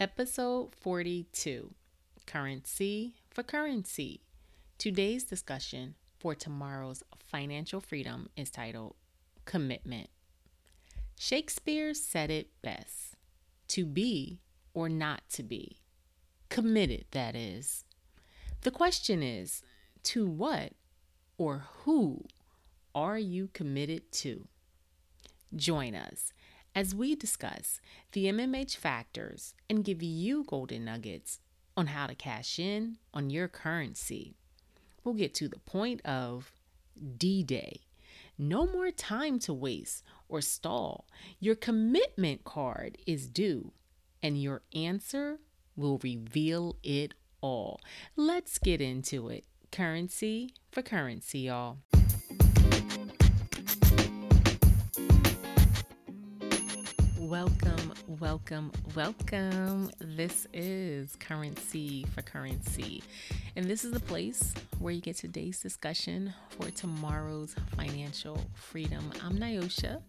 Episode 42 Currency for Currency. Today's discussion for tomorrow's financial freedom is titled Commitment. Shakespeare said it best to be or not to be. Committed, that is. The question is to what or who are you committed to? Join us as we discuss the MMH factors and give you golden nuggets on how to cash in on your currency. We'll get to the point of D Day. No more time to waste or stall. Your commitment card is due, and your answer will reveal it all. Let's get into it. Currency for currency, y'all. Welcome, welcome, welcome. This is Currency for Currency. And this is the place where you get today's discussion for tomorrow's financial freedom. I'm Nyosha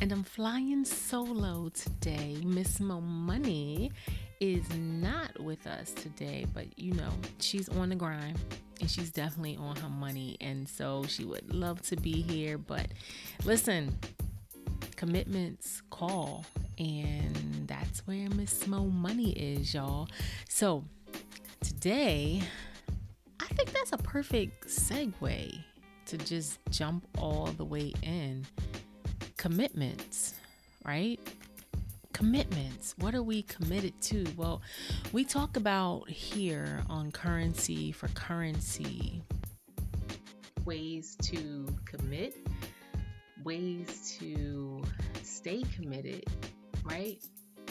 and I'm flying solo today. Miss Mo Money is not with us today, but you know, she's on the grind and she's definitely on her money. And so she would love to be here. But listen, commitments call and that's where miss mo money is y'all. So today i think that's a perfect segue to just jump all the way in. Commitments right? Commitments. What are we committed to? Well we talk about here on currency for currency ways to commit ways to stay committed, right?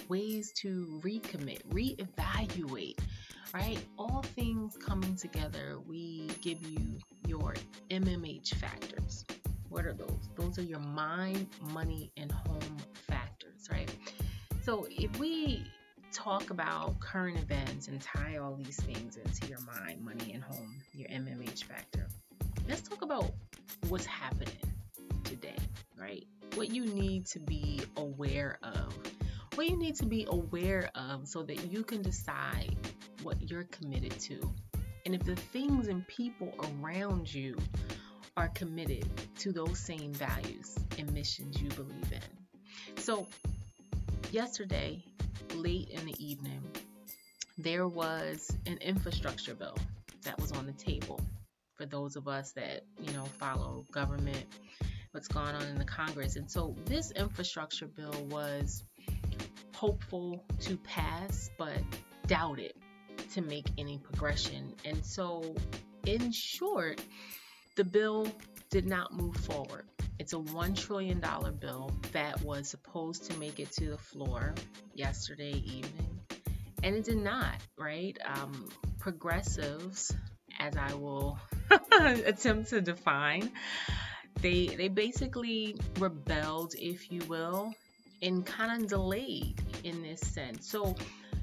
Ways to recommit, reevaluate, right? All things coming together, we give you your MMH factors. What are those? Those are your mind, money, and home factors, right? So if we talk about current events and tie all these things into your mind, money, and home, your MMH factor, let's talk about what's happening right? What you need to be aware of. What you need to be aware of so that you can decide what you're committed to. And if the things and people around you are committed to those same values and missions you believe in. So, yesterday, late in the evening, there was an infrastructure bill that was on the table for those of us that, you know, follow government what's going on in the Congress. And so this infrastructure bill was hopeful to pass, but doubted to make any progression. And so, in short, the bill did not move forward. It's a $1 trillion bill that was supposed to make it to the floor yesterday evening, and it did not, right? Um, progressives, as I will attempt to define, they they basically rebelled, if you will, and kind of delayed in this sense. So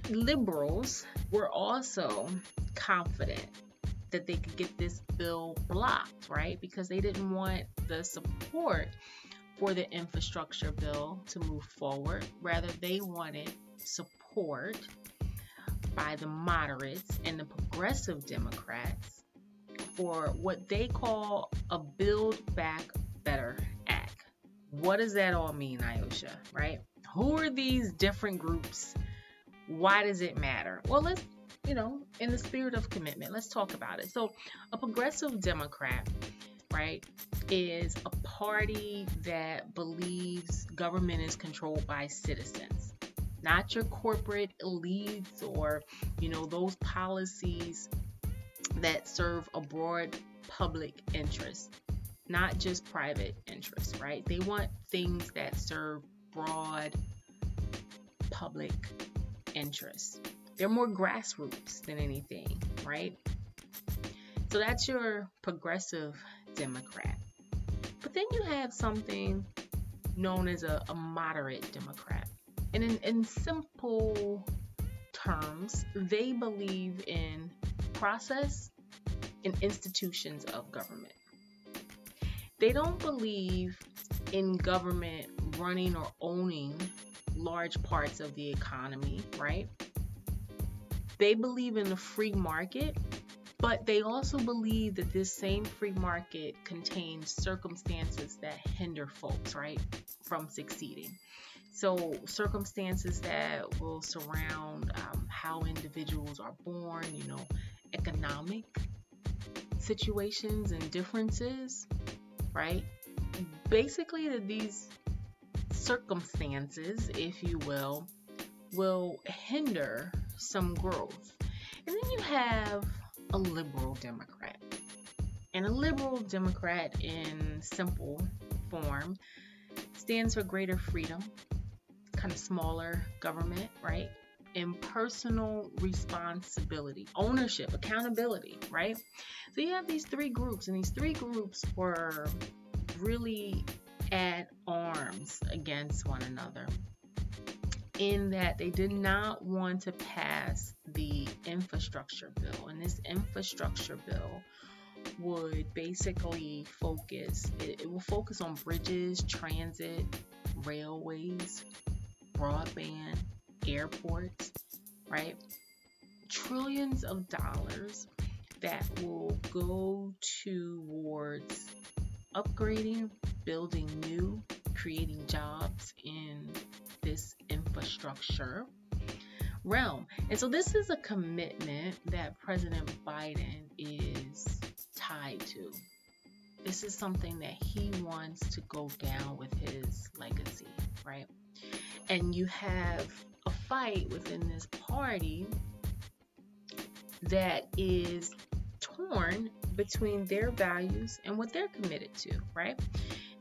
liberals were also confident that they could get this bill blocked, right? Because they didn't want the support for the infrastructure bill to move forward. Rather, they wanted support by the moderates and the progressive Democrats for what they call a Build Back Better Act. What does that all mean, Ayosha? Right? Who are these different groups? Why does it matter? Well, let's, you know, in the spirit of commitment, let's talk about it. So, a progressive Democrat, right, is a party that believes government is controlled by citizens not your corporate elites or you know those policies that serve a broad public interest, not just private interests, right? They want things that serve broad public interests. They're more grassroots than anything, right? So that's your progressive Democrat. But then you have something known as a, a moderate Democrat. And in, in simple terms, they believe in process and institutions of government. They don't believe in government running or owning large parts of the economy, right? they believe in the free market, but they also believe that this same free market contains circumstances that hinder folks, right, from succeeding. So, circumstances that will surround um, how individuals are born, you know, economic situations and differences, right? Basically, that these circumstances, if you will, will hinder some growth. And then you have a liberal Democrat. And a liberal Democrat, in simple form, stands for greater freedom, kind of smaller government, right? And personal responsibility, ownership, accountability, right? So you have these three groups, and these three groups were really at arms against one another in that they did not want to pass the infrastructure bill. And this infrastructure bill would basically focus, it, it will focus on bridges, transit, railways, broadband, airports, right? Trillions of dollars that will go towards upgrading, building new, creating jobs in this infrastructure realm. And so this is a commitment that President Biden is tied to. This is something that he wants to go down with his legacy, right? And you have fight within this party that is torn between their values and what they're committed to, right?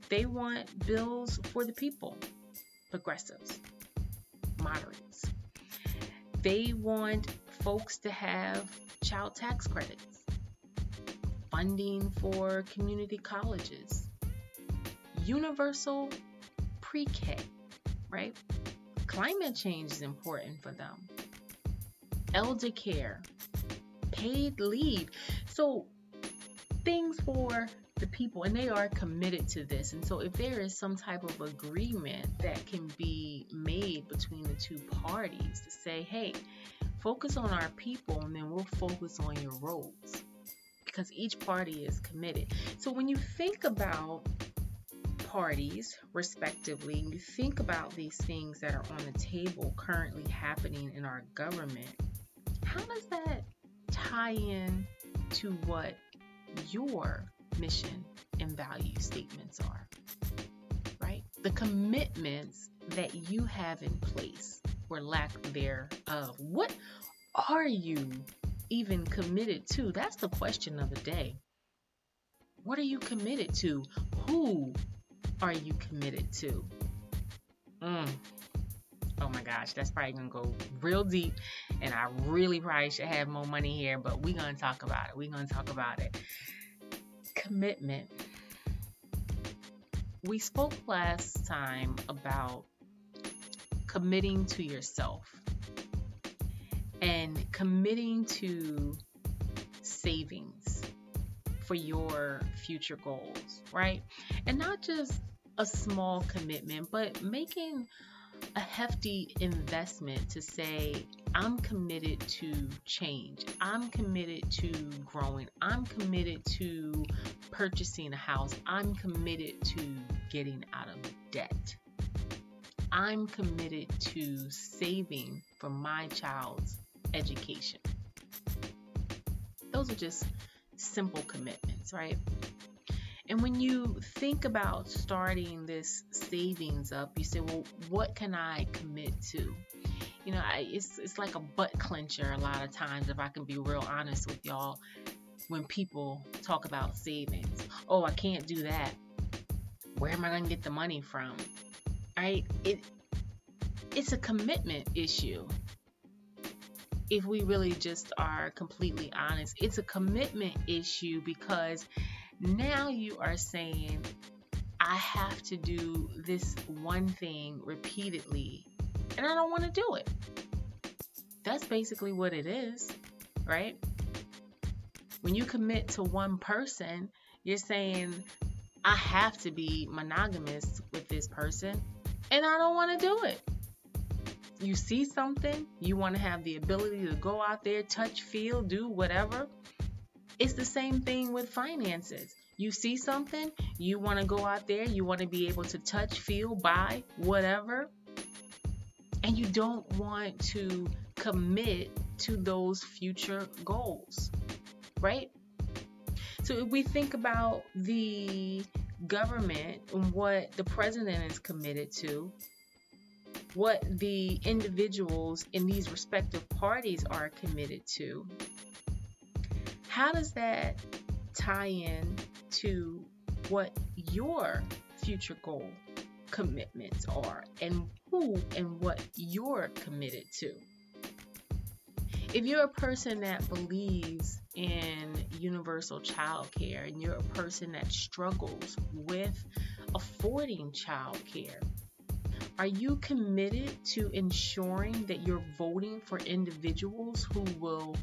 They want bills for the people, progressives, moderates. They want folks to have child tax credits, funding for community colleges, universal pre K, right? Climate change is important for them, elder care, paid leave. So, things for the people and they are committed to this. And so if there is some type of agreement that can be made between the two parties to say hey focus on our people and then we'll focus on your roads because each party is committed. So when you think about parties respectively and you think about these things that are on the table currently happening in our government how does that tie in to what your mission and value statements are, right? The commitments that you have in place or lack thereof. What are you even committed to? That's the question of the day. What are you committed to? Who are you committed to? Mm. Oh my gosh, that's probably gonna go real deep, and I really probably should have more money here, but we're gonna talk about it. We're gonna talk about it commitment. We spoke last time about committing to yourself and committing to savings for your future goals, right? And not just a small commitment, but making a hefty investment to say, I'm committed to change. I'm committed to growing. I'm committed to purchasing a house. I'm committed to getting out of debt. I'm committed to saving for my child's education. Those are just simple commitments, right? And when you think about starting this savings up, you say, well, what can I commit to? You know, I, it's, it's like a butt clencher a lot of times, if I can be real honest with y'all, when people talk about savings. Oh, I can't do that. Where am I going to get the money from? Right? It, it's a commitment issue. If we really just are completely honest, it's a commitment issue because now you are saying, I have to do this one thing repeatedly, and I don't want to do it. That's basically what it is, right? When you commit to one person, you're saying, I have to be monogamous with this person, and I don't want to do it. You see something, you want to have the ability to go out there, touch, feel, do whatever. It's the same thing with finances. You see something, you want to go out there, you want to be able to touch, feel, buy, whatever. And you don't want to commit to those future goals, right? So if we think about the government and what the president is committed to, what the individuals in these respective parties are committed to, how does that tie in to what your future goal commitments are and who and what you're committed to. If you're a person that believes in universal child care and you're a person that struggles with affording child care, are you committed to ensuring that you're voting for individuals who will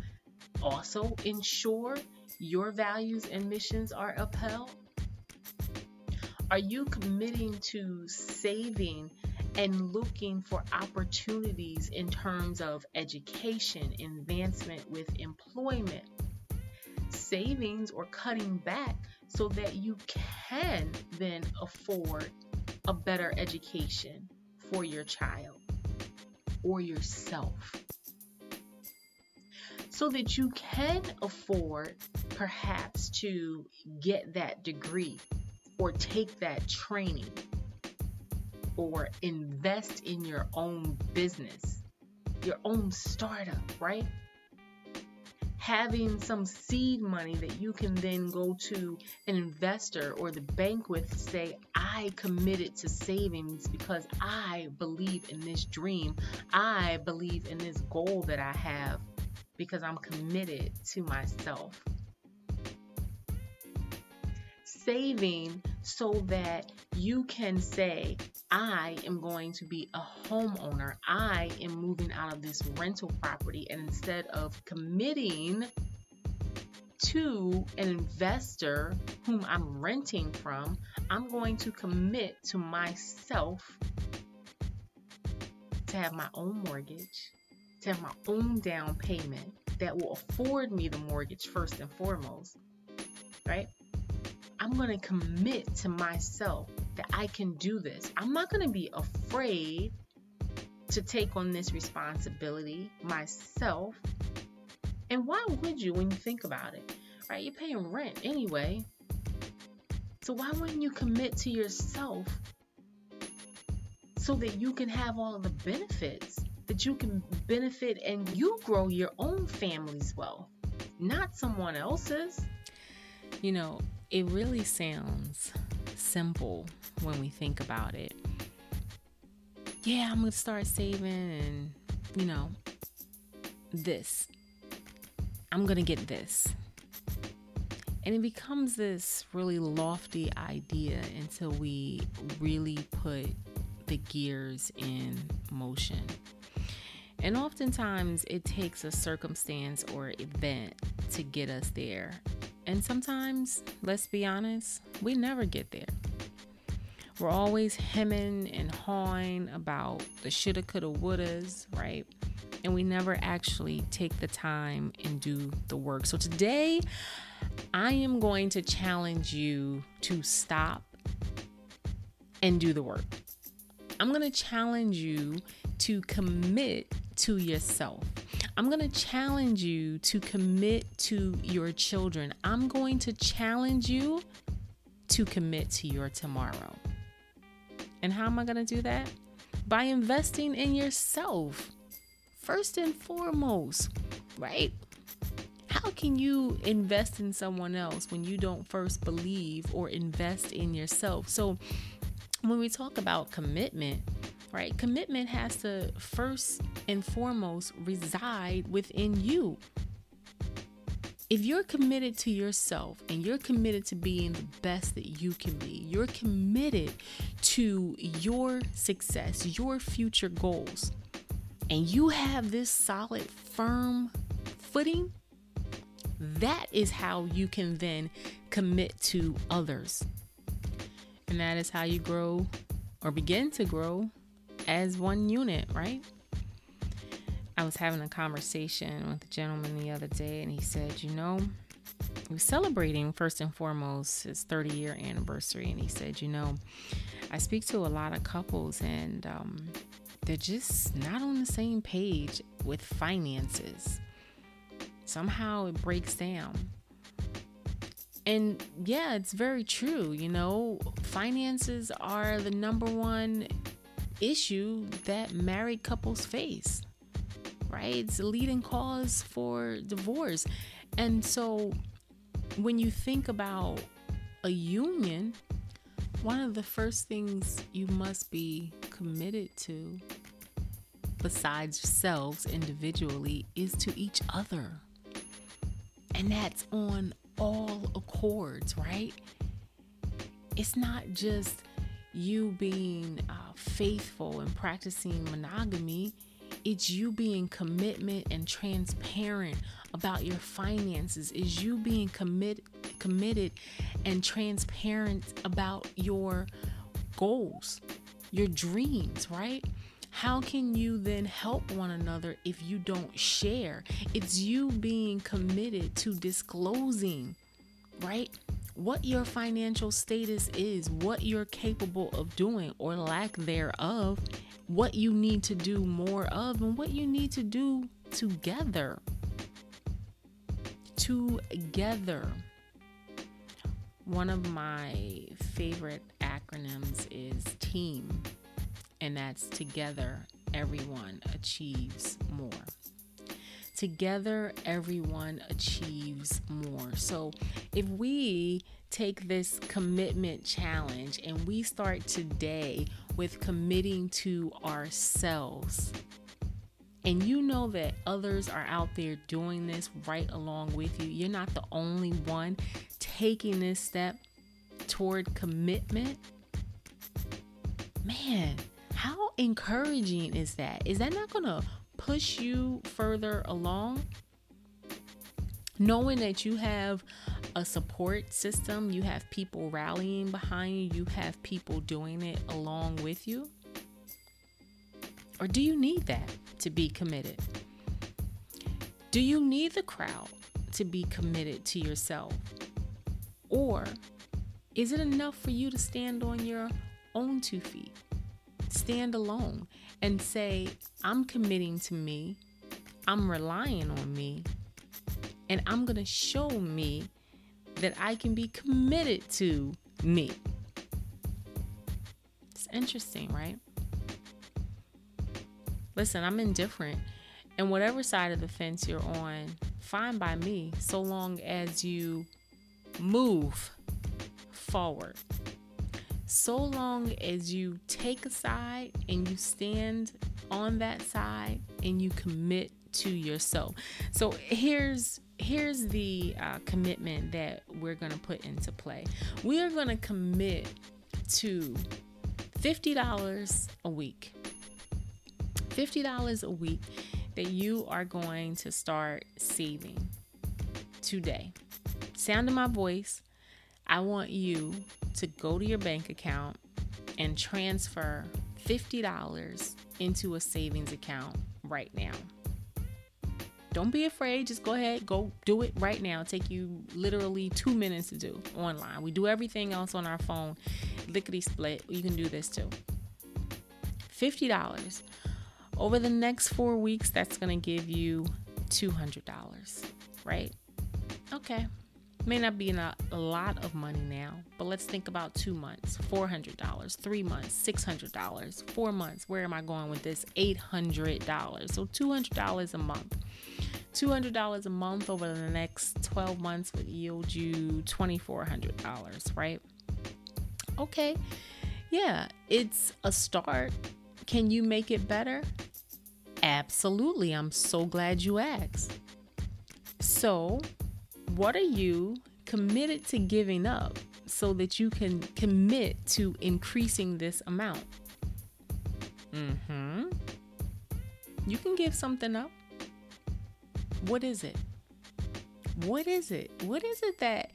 also ensure your values and missions are upheld? Are you committing to saving and looking for opportunities in terms of education, advancement with employment, savings, or cutting back so that you can then afford a better education for your child or yourself? So that you can afford perhaps to get that degree or take that training or invest in your own business, your own startup, right? Having some seed money that you can then go to an investor or the bank with, to say, I committed to savings because I believe in this dream. I believe in this goal that I have because I'm committed to myself. Saving so that you can say, I am going to be a homeowner. I am moving out of this rental property. And instead of committing to an investor whom I'm renting from, I'm going to commit to myself to have my own mortgage, to have my own down payment that will afford me the mortgage first and foremost, right? I'm going to commit to myself that I can do this. I'm not going to be afraid to take on this responsibility myself. And why would you when you think about it? Right? You're paying rent anyway. So why wouldn't you commit to yourself so that you can have all the benefits? That you can benefit and you grow your own family's wealth, not someone else's. You know, it really sounds simple when we think about it. Yeah, I'm going to start saving and, you know, this. I'm going to get this. And it becomes this really lofty idea until we really put the gears in motion. And oftentimes it takes a circumstance or event to get us there. And sometimes, let's be honest, we never get there. We're always hemming and hawing about the shoulda, coulda, wouldas, right? And we never actually take the time and do the work. So today, I am going to challenge you to stop and do the work. I'm going to challenge you to commit to yourself. I'm going to challenge you to commit to your children. I'm going to challenge you to commit to your tomorrow. And how am I going to do that? By investing in yourself, first and foremost, right? How can you invest in someone else when you don't first believe or invest in yourself? So, when we talk about commitment, right? Commitment has to first and foremost reside within you. If you're committed to yourself and you're committed to being the best that you can be, you're committed to your success, your future goals, and you have this solid, firm footing, that is how you can then commit to others. And that is how you grow or begin to grow as one unit, right? I was having a conversation with a gentleman the other day, and he said, You know, he was celebrating first and foremost his 30 year anniversary. And he said, You know, I speak to a lot of couples, and um, they're just not on the same page with finances. Somehow it breaks down. And yeah, it's very true. You know, finances are the number one issue that married couples face, right? It's the leading cause for divorce. And so when you think about a union, one of the first things you must be committed to, besides yourselves individually, is to each other. And that's on all accords, right? It's not just you being uh, faithful and practicing monogamy, it's you being commitment and transparent about your finances. Is you being commit, committed and transparent about your goals your dreams right? How can you then help one another if you don't share? It's you being committed to disclosing right what your financial status is, what you're capable of doing or lack thereof, what you need to do more of, and what you need to do together together. One of my favorite acronyms is TEAM, and that's Together Everyone Achieves More. Together, everyone achieves more. So, if we take this commitment challenge and we start today with committing to ourselves, and you know that others are out there doing this right along with you, you're not the only one taking this step toward commitment. Man, how encouraging is that? Is that not going to push you further along? Knowing that you have a support system, you have people rallying behind you, you have people doing it along with you. Or do you need that to be committed? Do you need the crowd to be committed to yourself? Or is it enough for you to stand on your own two feet? Stand alone and say, I'm committing to me, I'm relying on me, and I'm going to show me that I can be committed to me. It's interesting, right? Listen, I'm indifferent. And whatever side of the fence you're on, fine by me, so long as you move forward. So long as you take a side and you stand on that side and you commit to yourself. So here's here's the uh, commitment that we're going to put into play. We are going to commit to $50 a week $50 a week that you are going to start saving today. Sound of my voice, I want you to go to your bank account and transfer $50 into a savings account right now. Don't be afraid. Just go ahead, go do it right now. It'll take you literally two minutes to do online. We do everything else on our phone, lickety split. You can do this too. $50 over the next four weeks, that's going to give you $200, right? Okay. May not be a lot of money now, but let's think about two months, $400, three months, $600, four months. Where am I going with this? $800. So $200 a month. $200 a month over the next 12 months would yield you $2,400, right? Okay. Yeah, it's a start. Can you make it better? Absolutely. I'm so glad you asked. So, what are you committed to giving up so that you can commit to increasing this amount? Mhm. You can give something up. What is it? What is it? What is it that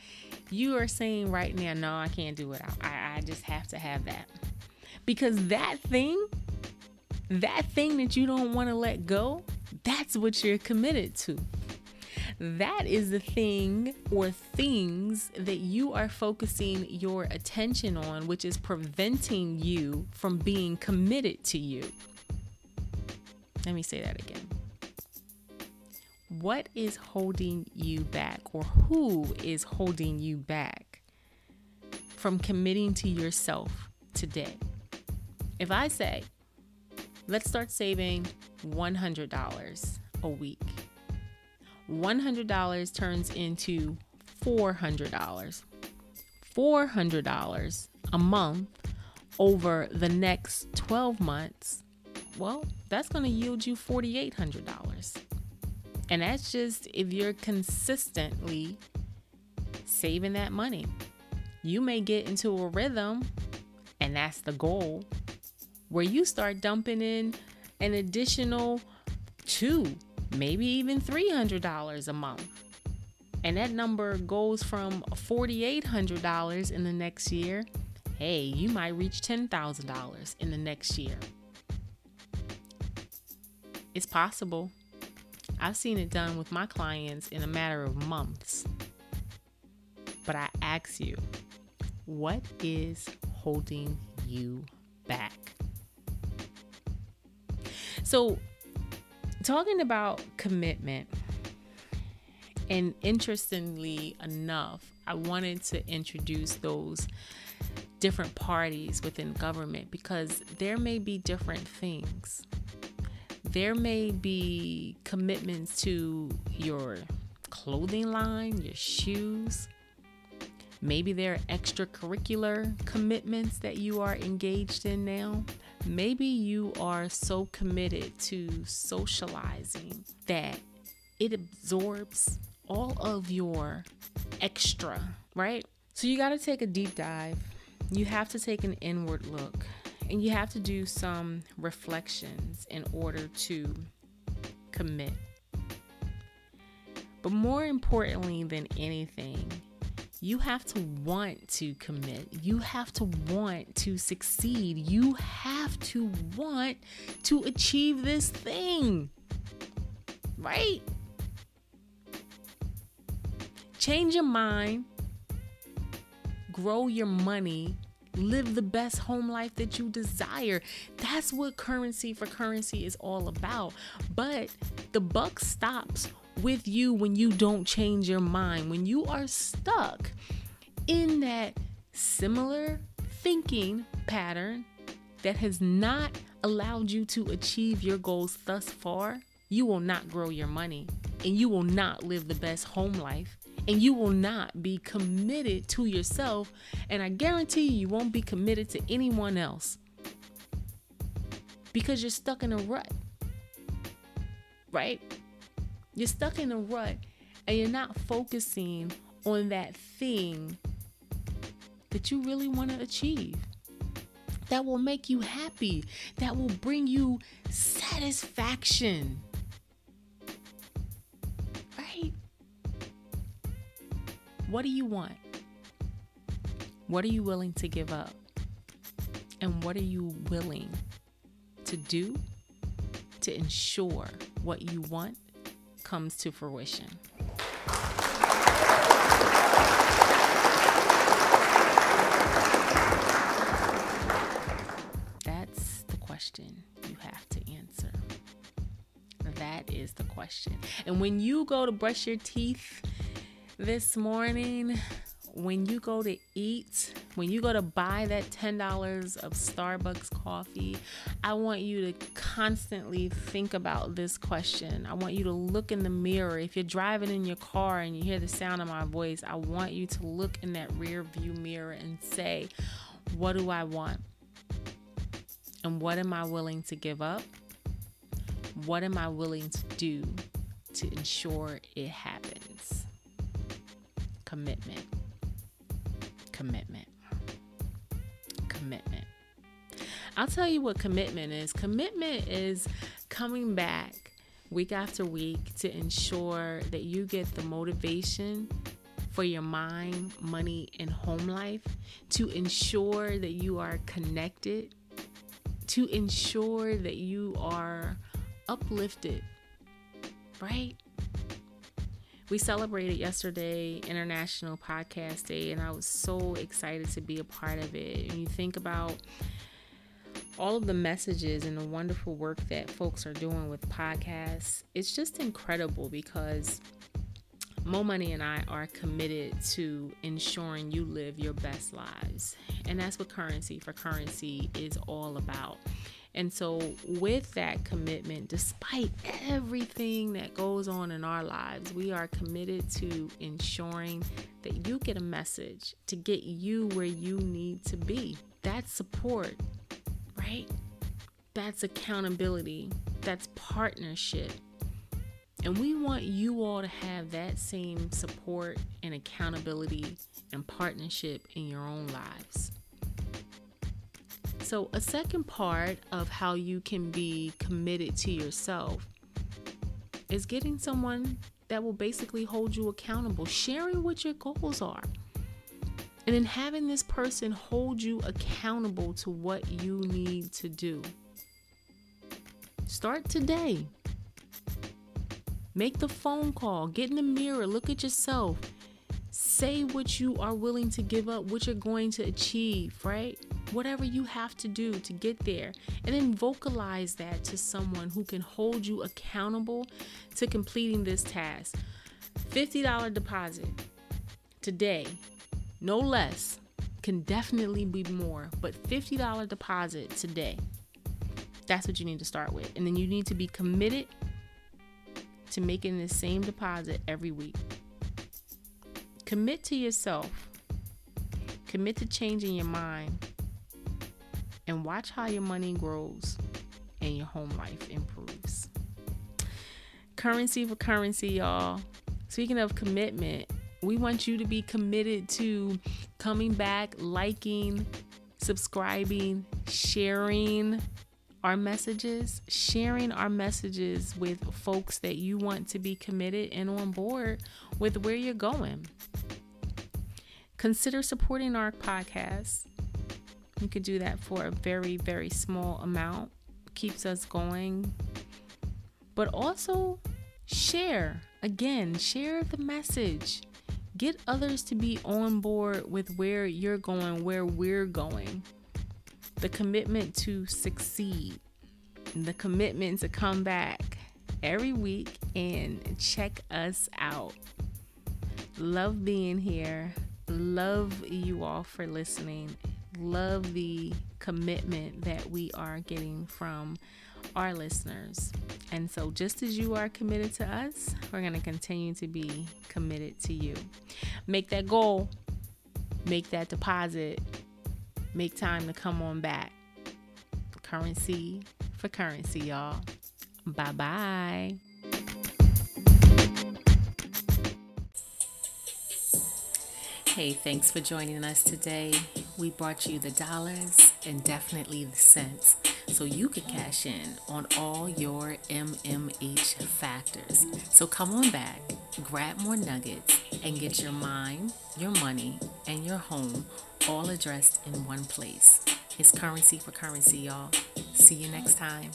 you are saying right now? No, I can't do it. I, I just have to have that. Because that thing that thing that you don't want to let go, That's what you're committed to. That is the thing or things that you are focusing your attention on, which is preventing you from being committed to you. Let me say that again. What is holding you back, or who is holding you back from committing to yourself today? If I say, let's start saving $100 a week, $100 turns into $400. $400 a month over the next 12 months, well, that's going to yield you $4,800. And that's just if you're consistently saving that money. You may get into a rhythm, and that's the goal, where you start dumping in an additional two maybe even $300 a month. And that number goes from $4,800 in the next year. Hey, you might reach $10,000 in the next year. It's possible. I've seen it done with my clients in a matter of months. But I ask you, what is holding you back? So, talking about commitment, and interestingly enough, I wanted to introduce those different parties within government because there may be different things. There may be commitments to your clothing line, your shoes. Maybe there are extracurricular commitments that you are engaged in now. Maybe you are so committed to socializing that it absorbs all of your extra, right? So you got to take a deep dive. You have to take an inward look and you have to do some reflections in order to commit. But more importantly than anything, you have to want to commit. You have to want to succeed. You have to want to achieve this thing. Right? Change your mind, grow your money, live the best home life that you desire. That's what currency for currency is all about. But the buck stops with you when you don't change your mind, when you are stuck in that similar thinking pattern that has not allowed you to achieve your goals thus far, you will not grow your money and you will not live the best home life and you will not be committed to yourself. And I guarantee you, you won't be committed to anyone else because you're stuck in a rut, right? You're stuck in a rut and you're not focusing on that thing that you really want to achieve. That will make you happy, that will bring you satisfaction. Right? What do you want? What are you willing to give up? And what are you willing to do to ensure what you want comes to fruition. That's the question you have to answer. That is the question. And when you go to brush your teeth this morning, when you go to eat, when you go to buy that $10 of Starbucks coffee, I want you to constantly think about this question. I want you to look in the mirror. If you're driving in your car and you hear the sound of my voice, I want you to look in that rear view mirror and say, What do I want? And what am I willing to give up? What am I willing to do to ensure it happens? Commitment commitment. Commitment. I'll tell you what commitment is. Commitment is coming back week after week to ensure that you get the motivation for your mind, money, and home life, to ensure that you are connected, to ensure that you are uplifted right? We celebrated yesterday International Podcast Day, and I was so excited to be a part of it. And you think about all of the messages and the wonderful work that folks are doing with podcasts, it's just incredible because Mo Money and I are committed to ensuring you live your best lives. And that's what Currency for Currency is all about. And so, with that commitment, despite everything that goes on in our lives, we are committed to ensuring that you get a message to get you where you need to be. That's support, right? That's accountability, that's partnership. And we want you all to have that same support and accountability and partnership in your own lives. So, a second part of how you can be committed to yourself is getting someone that will basically hold you accountable, sharing what your goals are. And then having this person hold you accountable to what you need to do. Start today. Make the phone call, get in the mirror, look at yourself. Say what you are willing to give up, what you're going to achieve, right? whatever you have to do to get there, and then vocalize that to someone who can hold you accountable to completing this task. $50 deposit today, no less, can definitely be more, but $50 deposit today. That's what you need to start with. And then you need to be committed to making the same deposit every week. Commit to yourself. Commit to changing your mind and watch how your money grows and your home life improves. Currency for currency, y'all. Speaking of commitment, we want you to be committed to coming back, liking, subscribing, sharing our messages, sharing our messages with folks that you want to be committed and on board with where you're going. Consider supporting our podcast you could do that for a very, very small amount. Keeps us going. But also share. Again, share the message. Get others to be on board with where you're going, where we're going. The commitment to succeed, the commitment to come back every week and check us out. Love being here. Love you all for listening love the commitment that we are getting from our listeners. And so, just as you are committed to us, we're going to continue to be committed to you. Make that goal, make that deposit, make time to come on back. Currency for currency, y'all. Bye bye. Hey, thanks for joining us today. We brought you the dollars and definitely the cents so you could cash in on all your MMH factors. So come on back, grab more nuggets, and get your mind, your money, and your home all addressed in one place. It's currency for currency, y'all. See you next time.